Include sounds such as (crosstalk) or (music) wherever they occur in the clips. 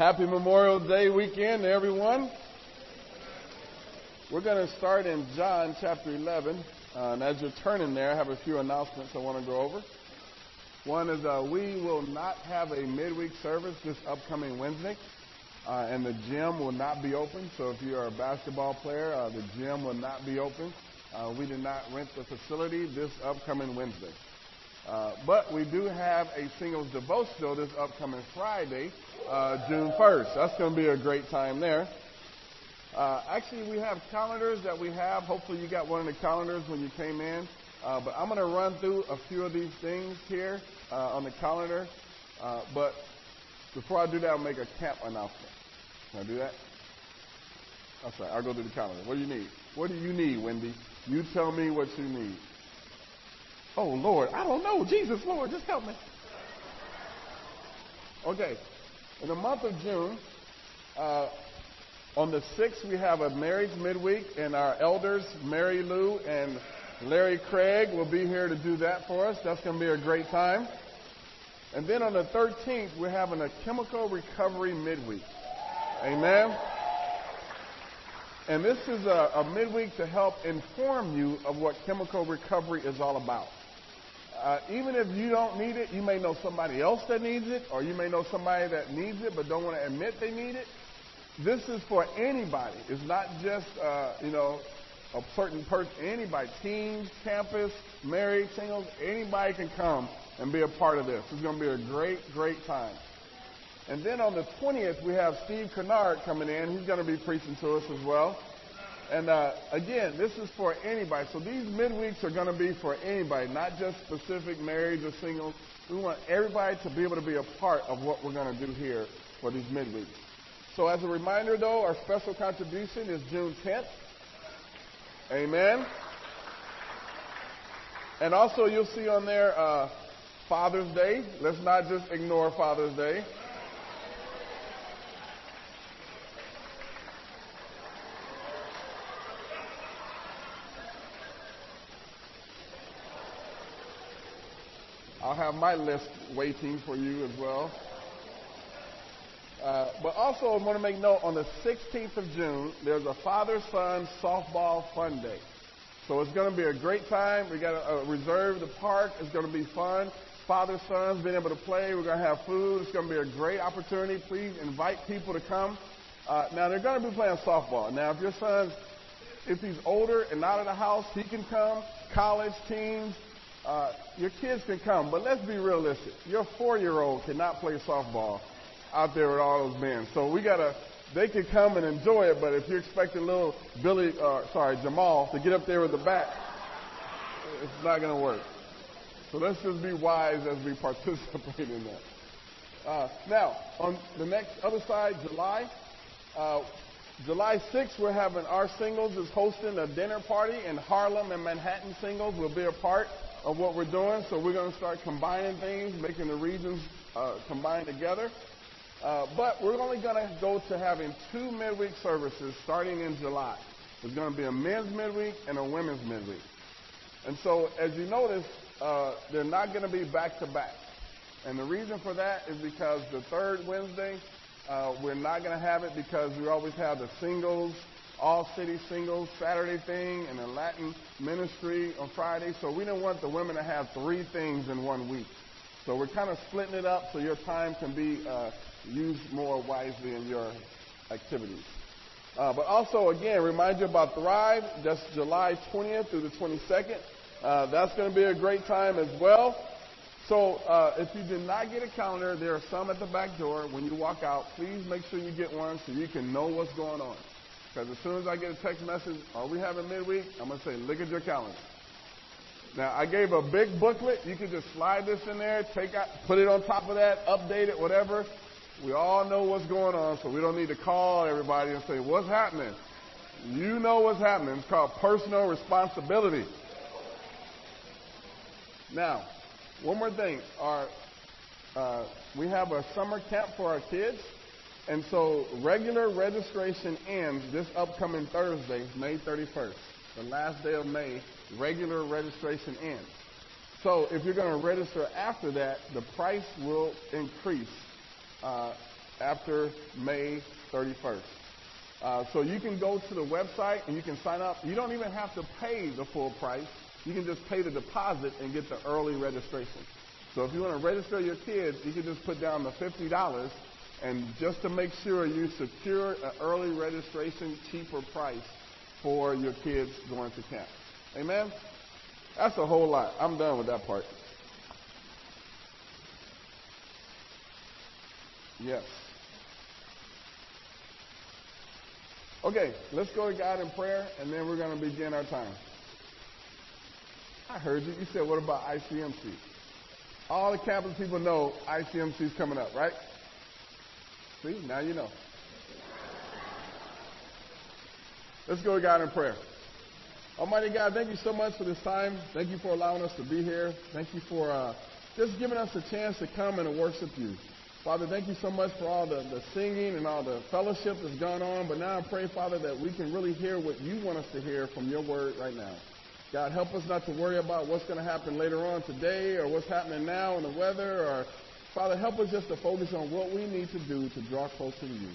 Happy Memorial Day weekend, everyone. We're going to start in John chapter 11. Uh, and as you're turning there, I have a few announcements I want to go over. One is uh, we will not have a midweek service this upcoming Wednesday, uh, and the gym will not be open. So if you're a basketball player, uh, the gym will not be open. Uh, we did not rent the facility this upcoming Wednesday. Uh, but we do have a singles devotional this upcoming Friday, uh, June 1st. That's going to be a great time there. Uh, actually, we have calendars that we have. Hopefully, you got one of the calendars when you came in. Uh, but I'm going to run through a few of these things here uh, on the calendar. But before I do that, I'll make a camp announcement. Can I do that? That's right. I'll go to the calendar. What do you need? What do you need, Wendy? You tell me what you need. Oh, Lord, I don't know. Jesus, Lord, just help me. Okay. In the month of June, uh, on the 6th, we have a marriage midweek, and our elders, Mary Lou and Larry Craig, will be here to do that for us. That's going to be a great time. And then on the 13th, we're having a chemical recovery midweek. Amen. And this is a, a midweek to help inform you of what chemical recovery is all about. Uh, even if you don't need it, you may know somebody else that needs it, or you may know somebody that needs it but don't want to admit they need it. This is for anybody. It's not just, uh, you know, a certain person, anybody, teens, campus, married, singles, anybody can come and be a part of this. It's going to be a great, great time. And then on the 20th, we have Steve Kennard coming in. He's going to be preaching to us as well. And uh, again, this is for anybody. So these midweeks are going to be for anybody, not just specific married or single. We want everybody to be able to be a part of what we're going to do here for these midweeks. So as a reminder, though, our special contribution is June 10th. Amen. And also, you'll see on there uh, Father's Day. Let's not just ignore Father's Day. I'll have my list waiting for you as well. Uh, but also, I want to make note on the 16th of June, there's a father son softball fun day. So it's going to be a great time. We got to uh, reserve the park. It's going to be fun. Father sons being able to play. We're going to have food. It's going to be a great opportunity. Please invite people to come. Uh, now they're going to be playing softball. Now if your son, if he's older and not in the house, he can come. College teens, uh, your kids can come. But let's be realistic. Your four-year-old cannot play softball out there with all those men. So we gotta, they can come and enjoy it, but if you're expecting little Billy, uh, sorry, Jamal to get up there with the bat, it's not gonna work. So let's just be wise as we (laughs) participate in that. Uh, now, on the next other side, July, uh, July 6th, we're having our singles is hosting a dinner party, in Harlem and Manhattan singles will be a part of what we're doing. So we're going to start combining things, making the regions uh, combine together. Uh, but we're only going to go to having two midweek services starting in July. There's going to be a men's midweek and a women's midweek. And so, as you notice, uh, they're not going to be back to back. And the reason for that is because the third Wednesday, uh, we're not going to have it because we always have the singles, all city singles Saturday thing and a Latin ministry on Friday. So we didn't want the women to have three things in one week. So we're kind of splitting it up so your time can be uh, used more wisely in your activities. Uh, but also, again, remind you about Thrive. That's July 20th through the 22nd. Uh, that's going to be a great time as well. So uh, if you did not get a calendar, there are some at the back door. When you walk out, please make sure you get one so you can know what's going on. Because as soon as I get a text message, are we having midweek? I'm going to say, look at your calendar. Now, I gave a big booklet. You can just slide this in there, take out, put it on top of that, update it, whatever. We all know what's going on, so we don't need to call everybody and say, what's happening? You know what's happening. It's called personal responsibility. Now, one more thing. Our, uh, we have a summer camp for our kids. And so regular registration ends this upcoming Thursday, May 31st. The last day of May, regular registration ends. So if you're going to register after that, the price will increase uh, after May 31st. Uh, so you can go to the website and you can sign up. You don't even have to pay the full price. You can just pay the deposit and get the early registration. So if you want to register your kids, you can just put down the $50 and just to make sure you secure an early registration cheaper price for your kids going to camp. Amen? That's a whole lot. I'm done with that part. Yes. Okay, let's go to God in prayer, and then we're going to begin our time. I heard you. You said, what about ICMC? All the campus people know ICMC is coming up, right? See, now you know. Let's go to God in prayer. Almighty God, thank you so much for this time. Thank you for allowing us to be here. Thank you for uh, just giving us a chance to come and to worship you. Father, thank you so much for all the, the singing and all the fellowship that's gone on. But now I pray, Father, that we can really hear what you want us to hear from your word right now. God, help us not to worry about what's going to happen later on today or what's happening now in the weather. Or, Father, help us just to focus on what we need to do to draw closer to you.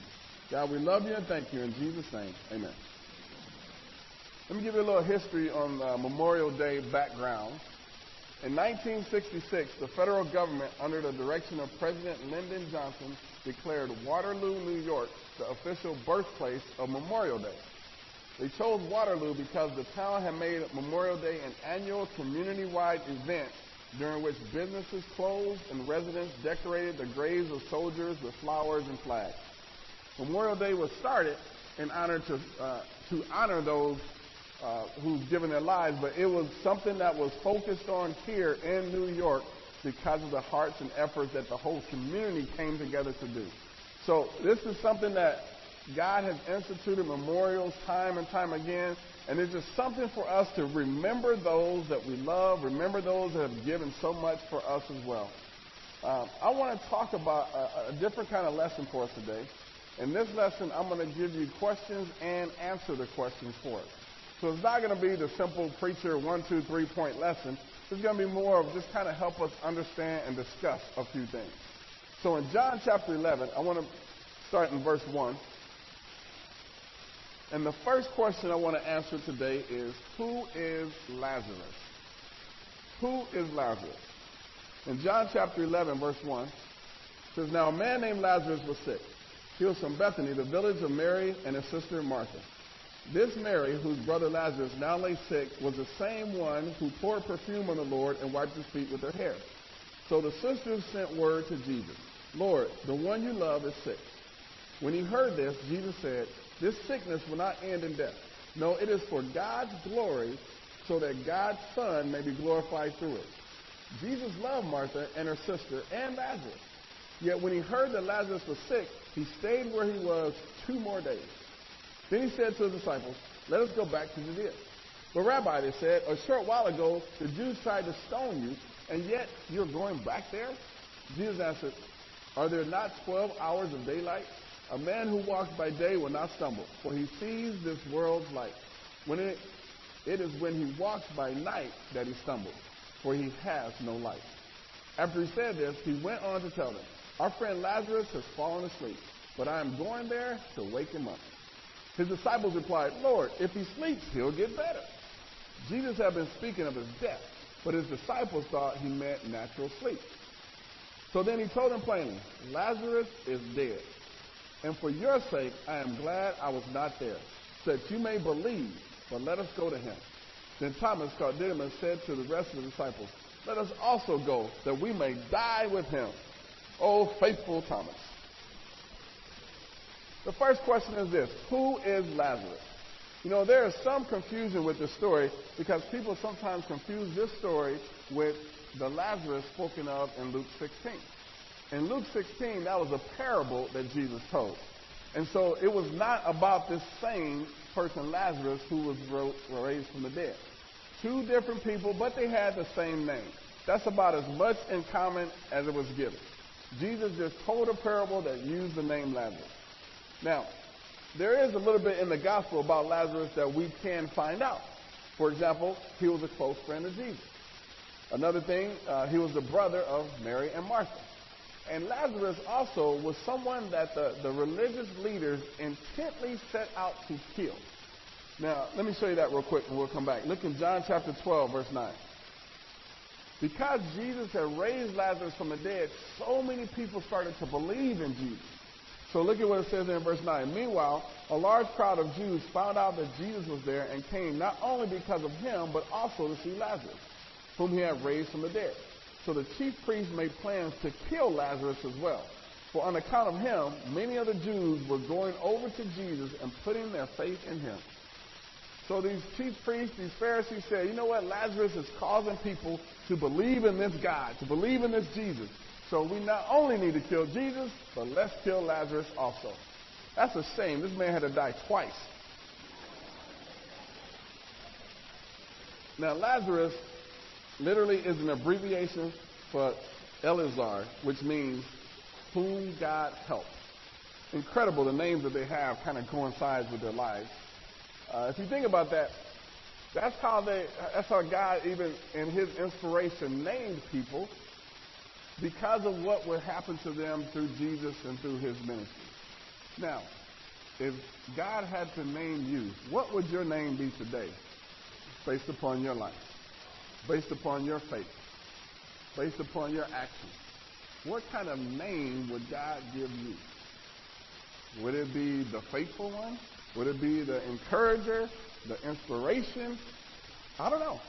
God, we love you and thank you. In Jesus' name, amen. Let me give you a little history on uh, Memorial Day background. In 1966, the federal government, under the direction of President Lyndon Johnson, declared Waterloo, New York, the official birthplace of Memorial Day. They chose Waterloo because the town had made Memorial Day an annual community-wide event during which businesses closed and residents decorated the graves of soldiers with flowers and flags. Memorial Day was started in honor to, uh, to honor those uh, who've given their lives, but it was something that was focused on here in New York because of the hearts and efforts that the whole community came together to do. So this is something that God has instituted memorials time and time again, and it's just something for us to remember those that we love, remember those that have given so much for us as well. Um, I want to talk about a, a different kind of lesson for us today. In this lesson, I'm going to give you questions and answer the questions for us. So it's not going to be the simple preacher one, two, three point lesson. It's going to be more of just kind of help us understand and discuss a few things. So in John chapter 11, I want to start in verse 1. And the first question I want to answer today is Who is Lazarus? Who is Lazarus? In John chapter 11, verse 1, it says, Now a man named Lazarus was sick. He was from Bethany, the village of Mary and his sister Martha. This Mary, whose brother Lazarus now lay sick, was the same one who poured perfume on the Lord and wiped his feet with her hair. So the sisters sent word to Jesus, Lord, the one you love is sick. When he heard this, Jesus said, This sickness will not end in death. No, it is for God's glory, so that God's Son may be glorified through it. Jesus loved Martha and her sister and Lazarus. Yet when he heard that Lazarus was sick, he stayed where he was two more days. Then he said to his disciples, Let us go back to Judea. But Rabbi, they said, a short while ago the Jews tried to stone you, and yet you're going back there? Jesus answered, Are there not twelve hours of daylight? A man who walks by day will not stumble, for he sees this world's light. When it, it is when he walks by night that he stumbles, for he has no light. After he said this, he went on to tell them, Our friend Lazarus has fallen asleep, but I am going there to wake him up. His disciples replied, Lord, if he sleeps, he'll get better. Jesus had been speaking of his death, but his disciples thought he meant natural sleep. So then he told them plainly, Lazarus is dead. And for your sake, I am glad I was not there, so that you may believe, but let us go to him. Then Thomas, called Didymus, said to the rest of the disciples, Let us also go, that we may die with him. O faithful Thomas. The first question is this Who is Lazarus? You know, there is some confusion with this story because people sometimes confuse this story with the Lazarus spoken of in Luke 16. In Luke 16, that was a parable that Jesus told. And so it was not about this same person, Lazarus, who was raised from the dead. Two different people, but they had the same name. That's about as much in common as it was given. Jesus just told a parable that used the name Lazarus. Now, there is a little bit in the gospel about Lazarus that we can find out. For example, he was a close friend of Jesus. Another thing, uh, he was the brother of Mary and Martha. And Lazarus also was someone that the, the religious leaders intently set out to kill. Now, let me show you that real quick and we'll come back. Look in John chapter 12, verse 9. Because Jesus had raised Lazarus from the dead, so many people started to believe in Jesus. So look at what it says in verse 9. Meanwhile, a large crowd of Jews found out that Jesus was there and came not only because of him, but also to see Lazarus, whom he had raised from the dead. So the chief priests made plans to kill Lazarus as well. For on account of him, many of the Jews were going over to Jesus and putting their faith in him. So these chief priests, these Pharisees said, you know what? Lazarus is causing people to believe in this God, to believe in this Jesus. So we not only need to kill Jesus, but let's kill Lazarus also. That's a shame. This man had to die twice. Now, Lazarus literally is an abbreviation for Eleazar, which means whom God helps. Incredible, the names that they have kind of coincides with their lives. Uh, if you think about that, that's how they, that's how God even in His inspiration named people because of what would happen to them through Jesus and through his ministry. Now, if God had to name you, what would your name be today based upon your life, based upon your faith, based upon your actions? What kind of name would God give you? Would it be the faithful one? Would it be the encourager, the inspiration? I don't know.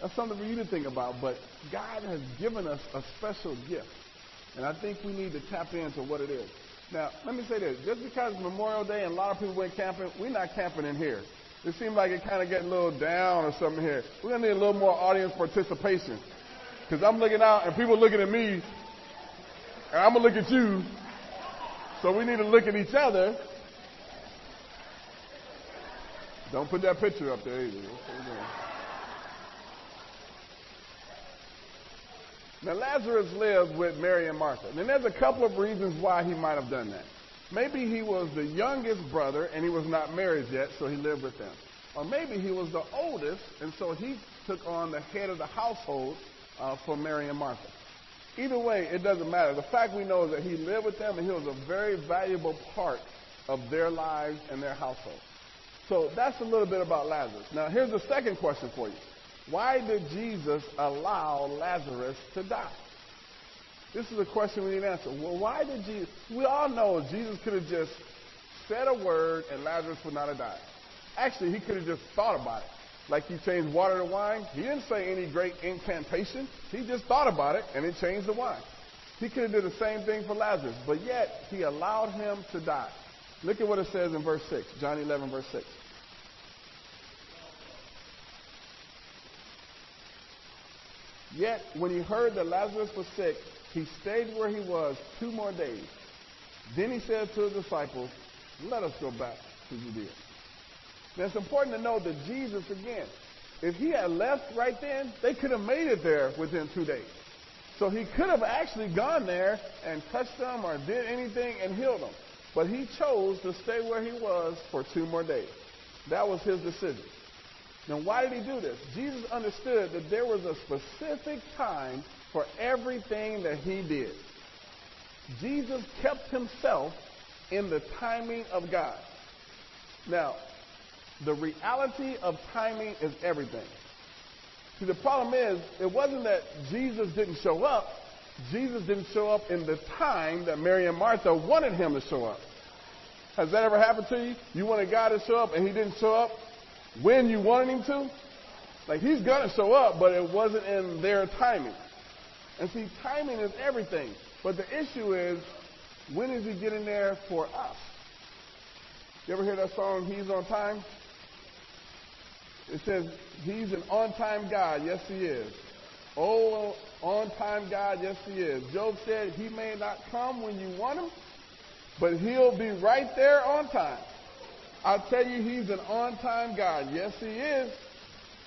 That's something for you to think about. But God has given us a special gift. And I think we need to tap into what it is. Now, let me say this. Just because Memorial Day and a lot of people went camping, we're not camping in here. It seems like it kind of getting a little down or something here. We're going to need a little more audience participation. Because I'm looking out and people looking at me, and I'm going to look at you. So we need to look at each other. Don't put that picture up there either. Now, Lazarus lived with Mary and Martha. And there's a couple of reasons why he might have done that. Maybe he was the youngest brother and he was not married yet, so he lived with them. Or maybe he was the oldest, and so he took on the head of the household uh, for Mary and Martha. Either way, it doesn't matter. The fact we know is that he lived with them and he was a very valuable part of their lives and their household. So that's a little bit about Lazarus. Now, here's the second question for you. Why did Jesus allow Lazarus to die? This is a question we need to answer. Well, why did Jesus? We all know Jesus could have just said a word and Lazarus would not have died. Actually, he could have just thought about it. Like he changed water to wine. He didn't say any great incantation. He just thought about it and it changed the wine. He could have did the same thing for Lazarus, but yet he allowed him to die. Look at what it says in verse 6, John 11, verse 6. Yet, when he heard that Lazarus was sick, he stayed where he was two more days. Then he said to his disciples, Let us go back to Judea. Now, it's important to know that Jesus, again, if he had left right then, they could have made it there within two days. So he could have actually gone there and touched them or did anything and healed them. But he chose to stay where he was for two more days. That was his decision. Now, why did he do this? Jesus understood that there was a specific time for everything that he did. Jesus kept himself in the timing of God. Now, the reality of timing is everything. See, the problem is, it wasn't that Jesus didn't show up. Jesus didn't show up in the time that Mary and Martha wanted him to show up. Has that ever happened to you? You wanted God to show up and he didn't show up when you wanted him to. Like he's gonna show up, but it wasn't in their timing. And see, timing is everything. But the issue is, when is he getting there for us? You ever hear that song, He's on Time? It says, He's an on time God. Yes, He is. Oh, on time God. Yes, He is. Job said, He may not come when you want Him, but He'll be right there on time. I tell you, he's an on time God. Yes, he is.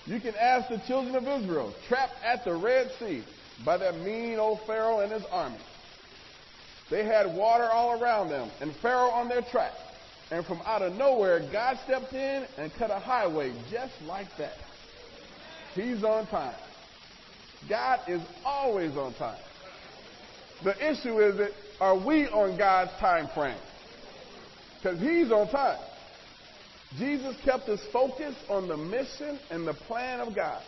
You can ask the children of Israel, trapped at the Red Sea by that mean old Pharaoh and his army. They had water all around them and Pharaoh on their track. And from out of nowhere, God stepped in and cut a highway just like that. He's on time. God is always on time. The issue is that are we on God's time frame? Because He's on time. Jesus kept his focus on the mission and the plan of God.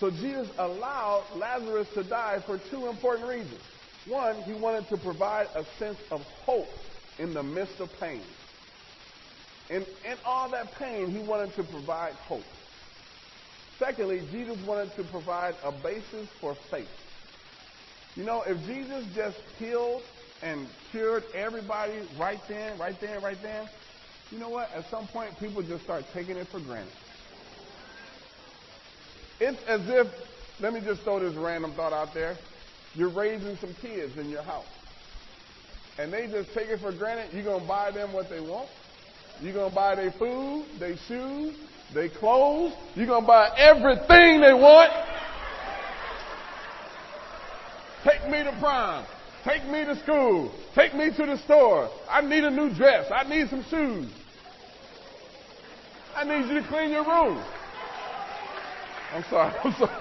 So Jesus allowed Lazarus to die for two important reasons. One, he wanted to provide a sense of hope in the midst of pain. And in all that pain, he wanted to provide hope. Secondly, Jesus wanted to provide a basis for faith. You know, if Jesus just healed and cured everybody right then, right then, right then, you know what? At some point, people just start taking it for granted. It's as if, let me just throw this random thought out there. You're raising some kids in your house. And they just take it for granted. You're going to buy them what they want. You're going to buy their food, their shoes, their clothes. You're going to buy everything they want. Take me to prom. Take me to school. Take me to the store. I need a new dress. I need some shoes. I need you to clean your room. I'm sorry. I'm sorry.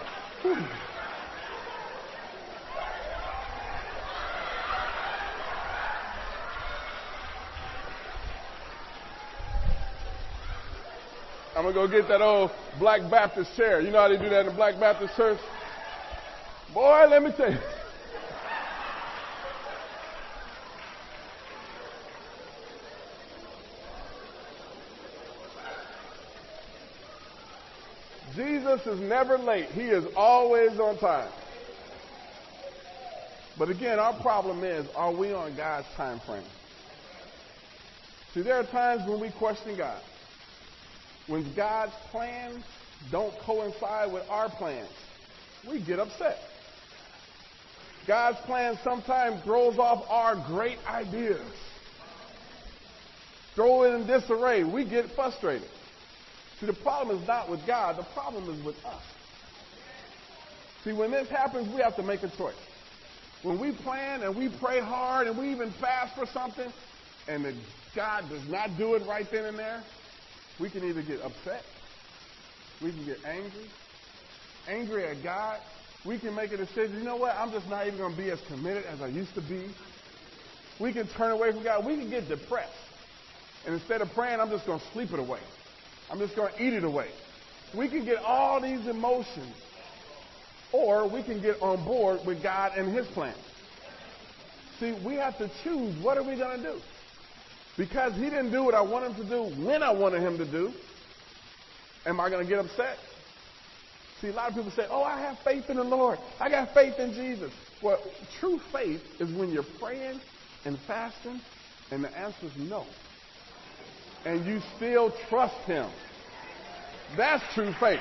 I'm gonna go get that old Black Baptist chair. You know how they do that in the Black Baptist church? Boy, let me tell you. Jesus is never late. He is always on time. But again, our problem is, are we on God's time frame? See, there are times when we question God. When God's plans don't coincide with our plans, we get upset. God's plan sometimes throws off our great ideas. Throw it in disarray. We get frustrated. See, the problem is not with God, the problem is with us. See, when this happens, we have to make a choice. When we plan and we pray hard and we even fast for something, and that God does not do it right then and there, we can either get upset, we can get angry, angry at God. We can make a decision, you know what, I'm just not even going to be as committed as I used to be. We can turn away from God. We can get depressed. And instead of praying, I'm just going to sleep it away. I'm just going to eat it away. We can get all these emotions, or we can get on board with God and His plan. See, we have to choose what are we going to do? Because He didn't do what I wanted Him to do when I wanted Him to do. Am I going to get upset? See, a lot of people say, Oh, I have faith in the Lord. I got faith in Jesus. Well, true faith is when you're praying and fasting, and the answer is no and you still trust Him. That's true faith.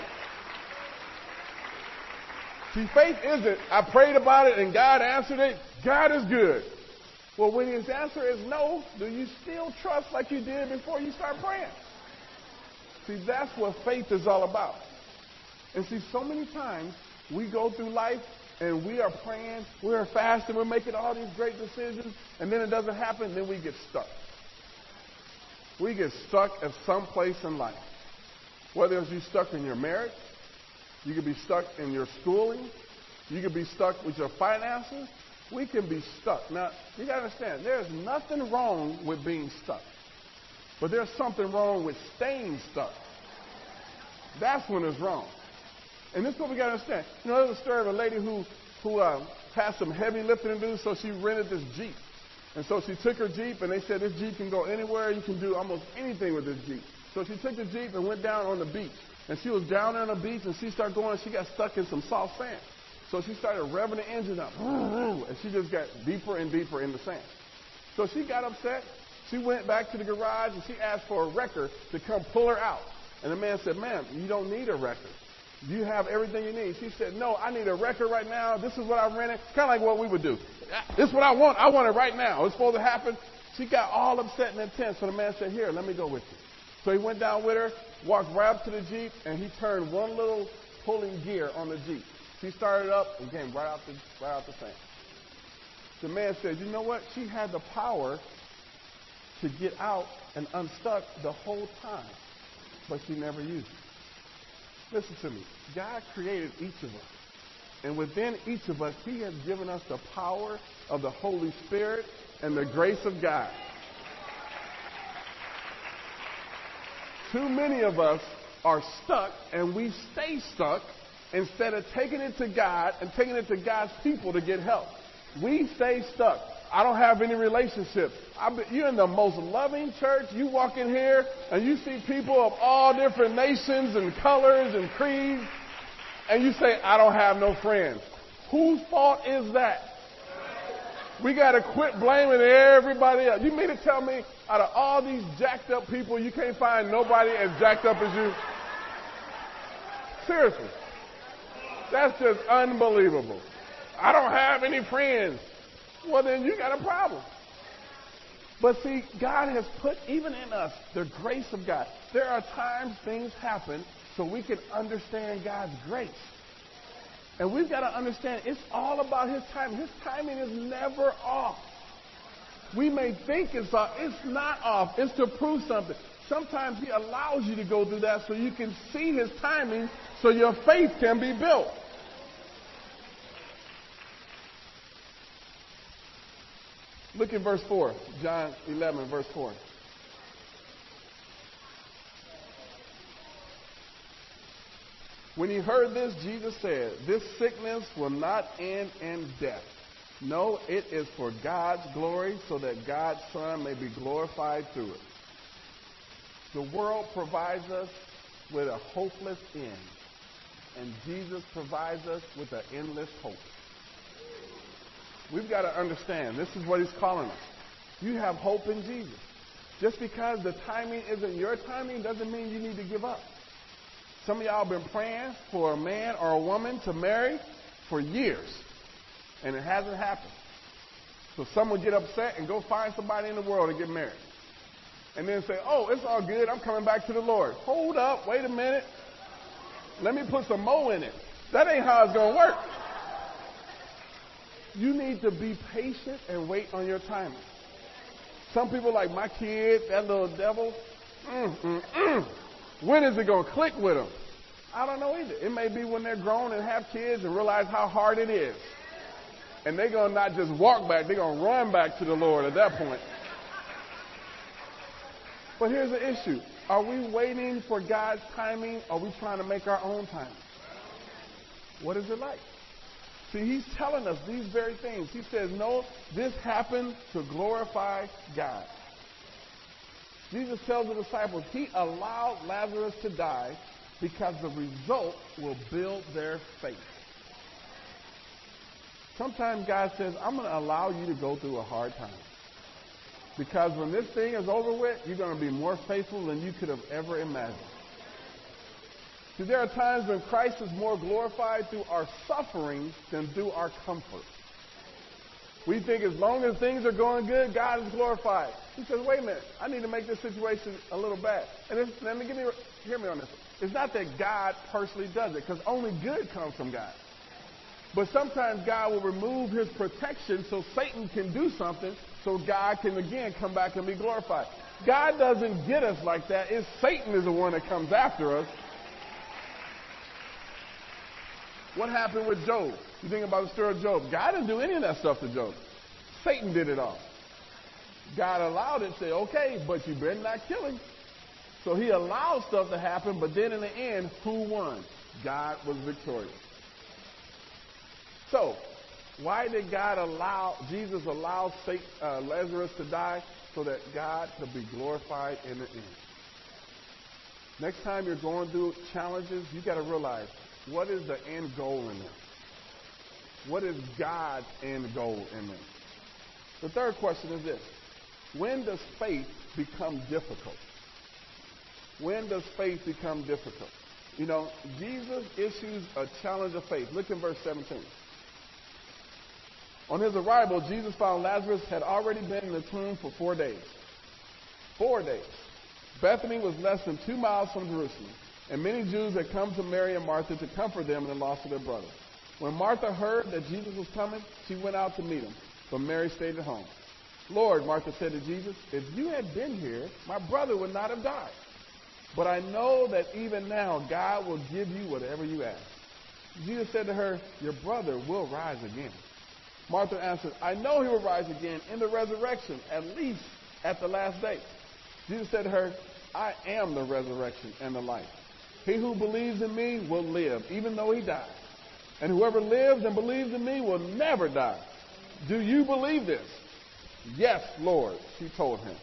See, faith isn't, I prayed about it and God answered it. God is good. Well, when His answer is no, do you still trust like you did before you start praying? See, that's what faith is all about. And see, so many times we go through life and we are praying, we're fasting, we're making all these great decisions, and then it doesn't happen, then we get stuck we get stuck at some place in life. Whether it's you stuck in your marriage, you could be stuck in your schooling, you could be stuck with your finances. We can be stuck. Now, you got to understand, there's nothing wrong with being stuck. But there's something wrong with staying stuck. That's when it's wrong. And this is what we got to understand. You know, there's a story of a lady who, who uh, had some heavy lifting to do, so she rented this Jeep. And so she took her Jeep, and they said this Jeep can go anywhere. You can do almost anything with this Jeep. So she took the Jeep and went down on the beach. And she was down there on the beach, and she started going, she got stuck in some soft sand. So she started revving the engine up, and she just got deeper and deeper in the sand. So she got upset. She went back to the garage, and she asked for a wrecker to come pull her out. And the man said, ma'am, you don't need a wrecker. You have everything you need. She said, No, I need a record right now. This is what I'm renting. Kind of like what we would do. This is what I want. I want it right now. It's supposed to happen. She got all upset and intense. So the man said, Here, let me go with you. So he went down with her, walked right up to the Jeep, and he turned one little pulling gear on the Jeep. She started up and came right out the, right out the thing. The man said, You know what? She had the power to get out and unstuck the whole time, but she never used it. Listen to me. God created each of us. And within each of us, He has given us the power of the Holy Spirit and the grace of God. Too many of us are stuck and we stay stuck instead of taking it to God and taking it to God's people to get help. We stay stuck. I don't have any relationship. you're in the most loving church. You walk in here and you see people of all different nations and colors and creeds, and you say, I don't have no friends. Whose fault is that? We got to quit blaming everybody else. You mean to tell me out of all these jacked up people, you can't find nobody as jacked up as you? Seriously. That's just unbelievable. I don't have any friends. Well, then you got a problem. But see, God has put even in us the grace of God. There are times things happen so we can understand God's grace. And we've got to understand it's all about His timing. His timing is never off. We may think it's off. It's not off. It's to prove something. Sometimes He allows you to go through that so you can see His timing so your faith can be built. Look at verse 4, John 11, verse 4. When he heard this, Jesus said, This sickness will not end in death. No, it is for God's glory, so that God's Son may be glorified through it. The world provides us with a hopeless end, and Jesus provides us with an endless hope. We've got to understand this is what he's calling us. You have hope in Jesus. Just because the timing isn't your timing doesn't mean you need to give up. Some of y'all have been praying for a man or a woman to marry for years, and it hasn't happened. So some will get upset and go find somebody in the world to get married. And then say, oh, it's all good. I'm coming back to the Lord. Hold up. Wait a minute. Let me put some mo in it. That ain't how it's going to work. You need to be patient and wait on your timing. Some people like my kid, that little devil. Mm, mm, mm. When is it going to click with them? I don't know either. It may be when they're grown and have kids and realize how hard it is. And they're going to not just walk back, they're going to run back to the Lord at that point. But here's the issue. Are we waiting for God's timing? Or are we trying to make our own timing? What is it like? See, he's telling us these very things. He says, no, this happened to glorify God. Jesus tells the disciples he allowed Lazarus to die because the result will build their faith. Sometimes God says, I'm going to allow you to go through a hard time. Because when this thing is over with, you're going to be more faithful than you could have ever imagined. See, there are times when Christ is more glorified through our suffering than through our comfort. We think as long as things are going good, God is glorified. He says, wait a minute, I need to make this situation a little bad. And let me give me, hear me on this. It's not that God personally does it, because only good comes from God. But sometimes God will remove his protection so Satan can do something so God can again come back and be glorified. God doesn't get us like that. It's Satan is the one that comes after us what happened with Job? You think about the story of Job. God didn't do any of that stuff to Job. Satan did it all. God allowed it, say, okay, but you better not kill him. So he allowed stuff to happen, but then in the end, who won? God was victorious. So, why did God allow, Jesus allow Satan, uh, Lazarus to die? So that God could be glorified in the end. Next time you're going through challenges, you got to realize what is the end goal in this? What is God's end goal in this? The third question is this. When does faith become difficult? When does faith become difficult? You know, Jesus issues a challenge of faith. Look in verse 17. On his arrival, Jesus found Lazarus had already been in the tomb for four days. Four days. Bethany was less than two miles from Jerusalem. And many Jews had come to Mary and Martha to comfort them in the loss of their brother. When Martha heard that Jesus was coming, she went out to meet him, but Mary stayed at home. Lord, Martha said to Jesus, if you had been here, my brother would not have died. But I know that even now God will give you whatever you ask. Jesus said to her, Your brother will rise again. Martha answered, I know he will rise again in the resurrection, at least at the last day. Jesus said to her, I am the resurrection and the life. He who believes in me will live, even though he dies. And whoever lives and believes in me will never die. Do you believe this? Yes, Lord, she told him.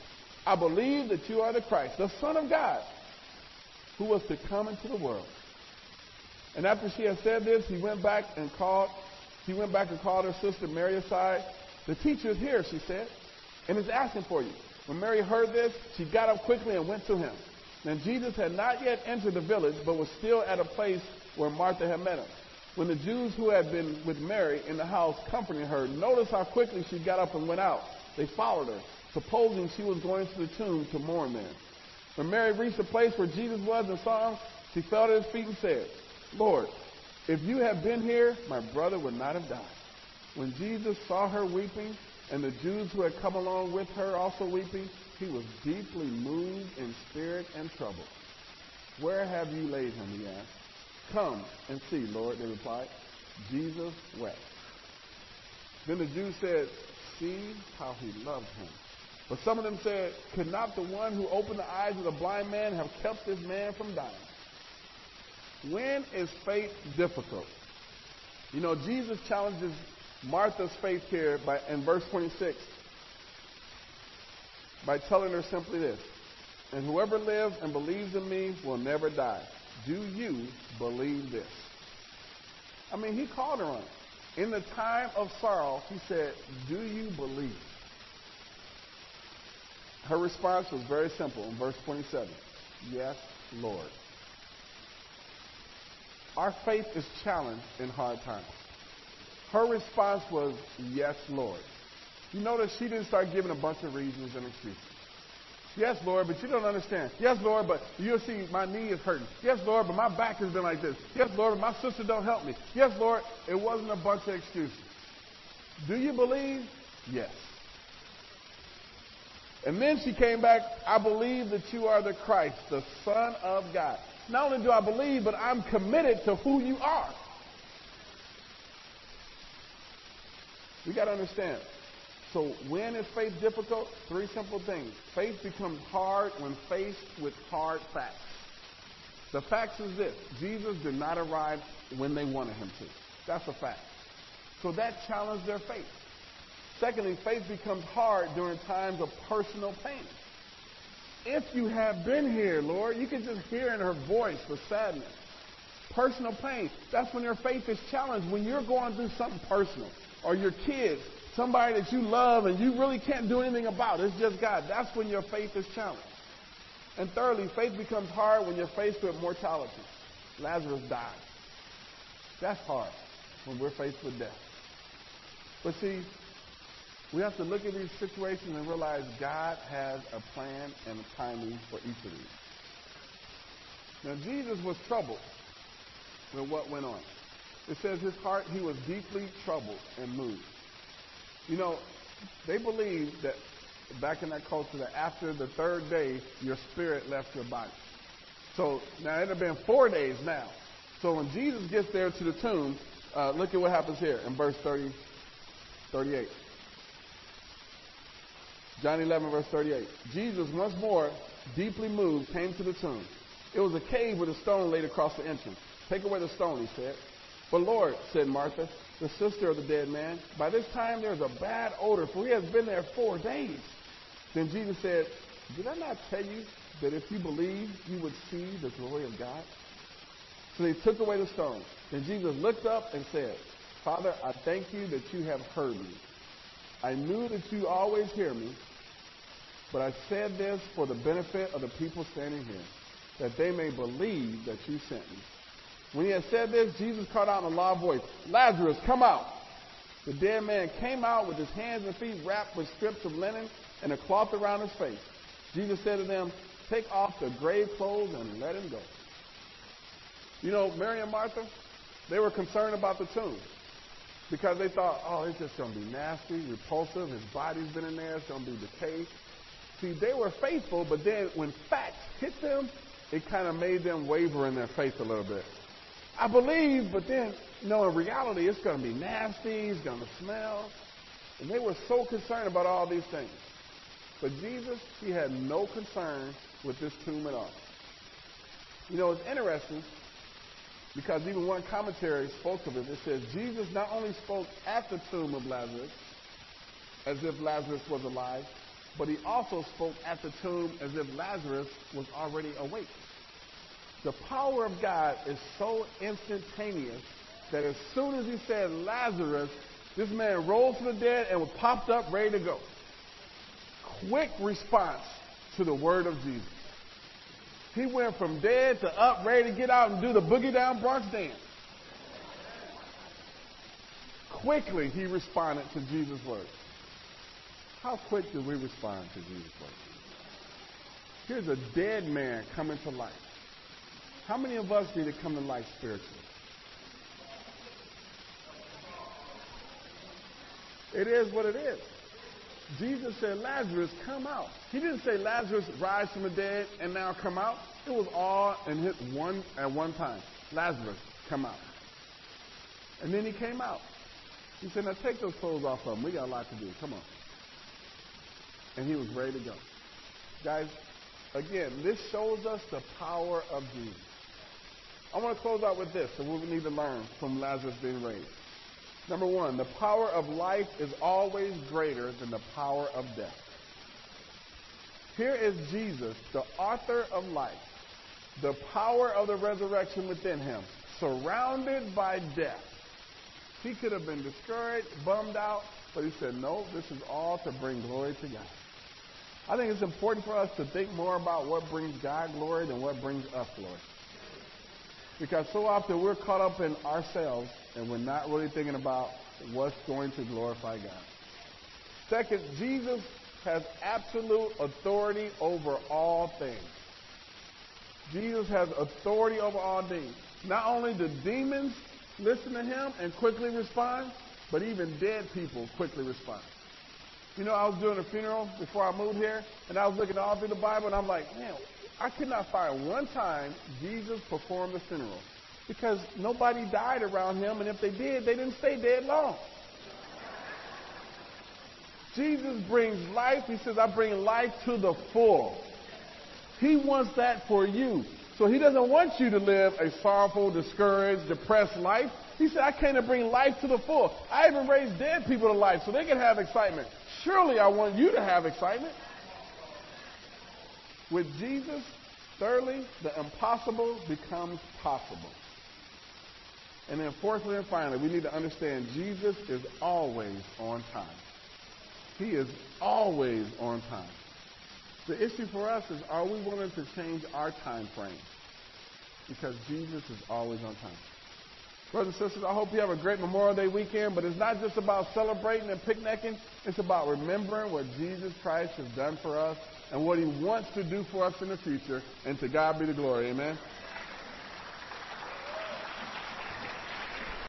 I believe that you are the Christ, the Son of God, who was to come into the world. And after she had said this, he went back and called, he went back and called her sister Mary aside. The teacher is here, she said, and is asking for you. When Mary heard this, she got up quickly and went to him. Now Jesus had not yet entered the village, but was still at a place where Martha had met him. When the Jews who had been with Mary in the house comforting her noticed how quickly she got up and went out, they followed her, supposing she was going to the tomb to mourn there. When Mary reached the place where Jesus was and saw him, she fell at his feet and said, Lord, if you had been here, my brother would not have died. When Jesus saw her weeping, and the Jews who had come along with her also weeping, he was deeply moved in spirit and troubled. Where have you laid him? he asked. Come and see, Lord, they replied. Jesus wept. Then the Jews said, See how he loved him. But some of them said, Could not the one who opened the eyes of the blind man have kept this man from dying? When is faith difficult? You know, Jesus challenges Martha's faith here by, in verse 26 by telling her simply this And whoever lives and believes in me will never die. Do you believe this? I mean, he called her on it. In the time of sorrow, he said, Do you believe? Her response was very simple in verse 27 Yes, Lord. Our faith is challenged in hard times. Her response was, Yes, Lord. You notice she didn't start giving a bunch of reasons and excuses. Yes, Lord, but you don't understand. Yes, Lord, but you'll see my knee is hurting. Yes, Lord, but my back has been like this. Yes, Lord, but my sister don't help me. Yes, Lord, it wasn't a bunch of excuses. Do you believe? Yes. And then she came back, I believe that you are the Christ, the Son of God. Not only do I believe, but I'm committed to who you are. We got to understand. So when is faith difficult? Three simple things. Faith becomes hard when faced with hard facts. The facts is this. Jesus did not arrive when they wanted him to. That's a fact. So that challenged their faith. Secondly, faith becomes hard during times of personal pain. If you have been here, Lord, you can just hear in her voice the sadness. Personal pain. That's when your faith is challenged. When you're going through something personal, or your kids, somebody that you love and you really can't do anything about. It's just God. That's when your faith is challenged. And thirdly, faith becomes hard when you're faced with mortality. Lazarus died. That's hard when we're faced with death. But see, we have to look at these situations and realize God has a plan and a timing for each of these. Now, Jesus was troubled with what went on. It says his heart, he was deeply troubled and moved. You know, they believe that back in that culture that after the third day, your spirit left your body. So now it had been four days now. So when Jesus gets there to the tomb, uh, look at what happens here in verse 30, 38. John 11, verse 38. Jesus, once more, deeply moved, came to the tomb. It was a cave with a stone laid across the entrance. Take away the stone, he said. But Lord, said Martha, the sister of the dead man, by this time there's a bad odor, for he has been there four days. Then Jesus said, Did I not tell you that if you believe, you would see the glory of God? So they took away the stone. Then Jesus looked up and said, Father, I thank you that you have heard me. I knew that you always hear me, but I said this for the benefit of the people standing here, that they may believe that you sent me. When he had said this, Jesus called out in a loud voice, Lazarus, come out. The dead man came out with his hands and feet wrapped with strips of linen and a cloth around his face. Jesus said to them, Take off the grave clothes and let him go. You know, Mary and Martha, they were concerned about the tomb because they thought, oh, it's just going to be nasty, repulsive. His body's been in there. It's going to be decayed. See, they were faithful, but then when facts hit them, it kind of made them waver in their faith a little bit. I believe, but then, you know, in reality, it's going to be nasty. It's going to smell. And they were so concerned about all these things. But Jesus, he had no concern with this tomb at all. You know, it's interesting because even one commentary spoke of it. It says Jesus not only spoke at the tomb of Lazarus as if Lazarus was alive, but he also spoke at the tomb as if Lazarus was already awake. The power of God is so instantaneous that as soon as he said Lazarus, this man rose from the dead and was popped up ready to go. Quick response to the word of Jesus. He went from dead to up, ready to get out and do the boogie down Bronx dance. Quickly, he responded to Jesus' word. How quick do we respond to Jesus' word? Here's a dead man coming to life. How many of us need to come to life spiritually? It is what it is. Jesus said, Lazarus, come out. He didn't say, Lazarus, rise from the dead and now come out. It was all and hit one at one time. Lazarus, come out. And then he came out. He said, now take those clothes off of him. We got a lot to do. Come on. And he was ready to go. Guys, again, this shows us the power of Jesus. I want to close out with this, and we need to learn from Lazarus being raised. Number one, the power of life is always greater than the power of death. Here is Jesus, the author of life, the power of the resurrection within him, surrounded by death. He could have been discouraged, bummed out, but he said, No, this is all to bring glory to God. I think it's important for us to think more about what brings God glory than what brings us glory. Because so often we're caught up in ourselves and we're not really thinking about what's going to glorify God. Second, Jesus has absolute authority over all things. Jesus has authority over all things. Not only do demons listen to him and quickly respond, but even dead people quickly respond. You know, I was doing a funeral before I moved here, and I was looking all through the Bible, and I'm like, man, I could not find one time Jesus performed a funeral because nobody died around him, and if they did, they didn't stay dead long. Jesus brings life. He says, I bring life to the full. He wants that for you. So he doesn't want you to live a sorrowful, discouraged, depressed life. He said, I came to bring life to the full. I even raised dead people to life so they can have excitement. Surely I want you to have excitement. With Jesus, thirdly, the impossible becomes possible. And then fourthly and finally, we need to understand Jesus is always on time. He is always on time. The issue for us is are we willing to change our time frame? Because Jesus is always on time. Brothers and sisters, I hope you have a great Memorial Day weekend, but it's not just about celebrating and picnicking. It's about remembering what Jesus Christ has done for us and what he wants to do for us in the future. And to God be the glory. Amen.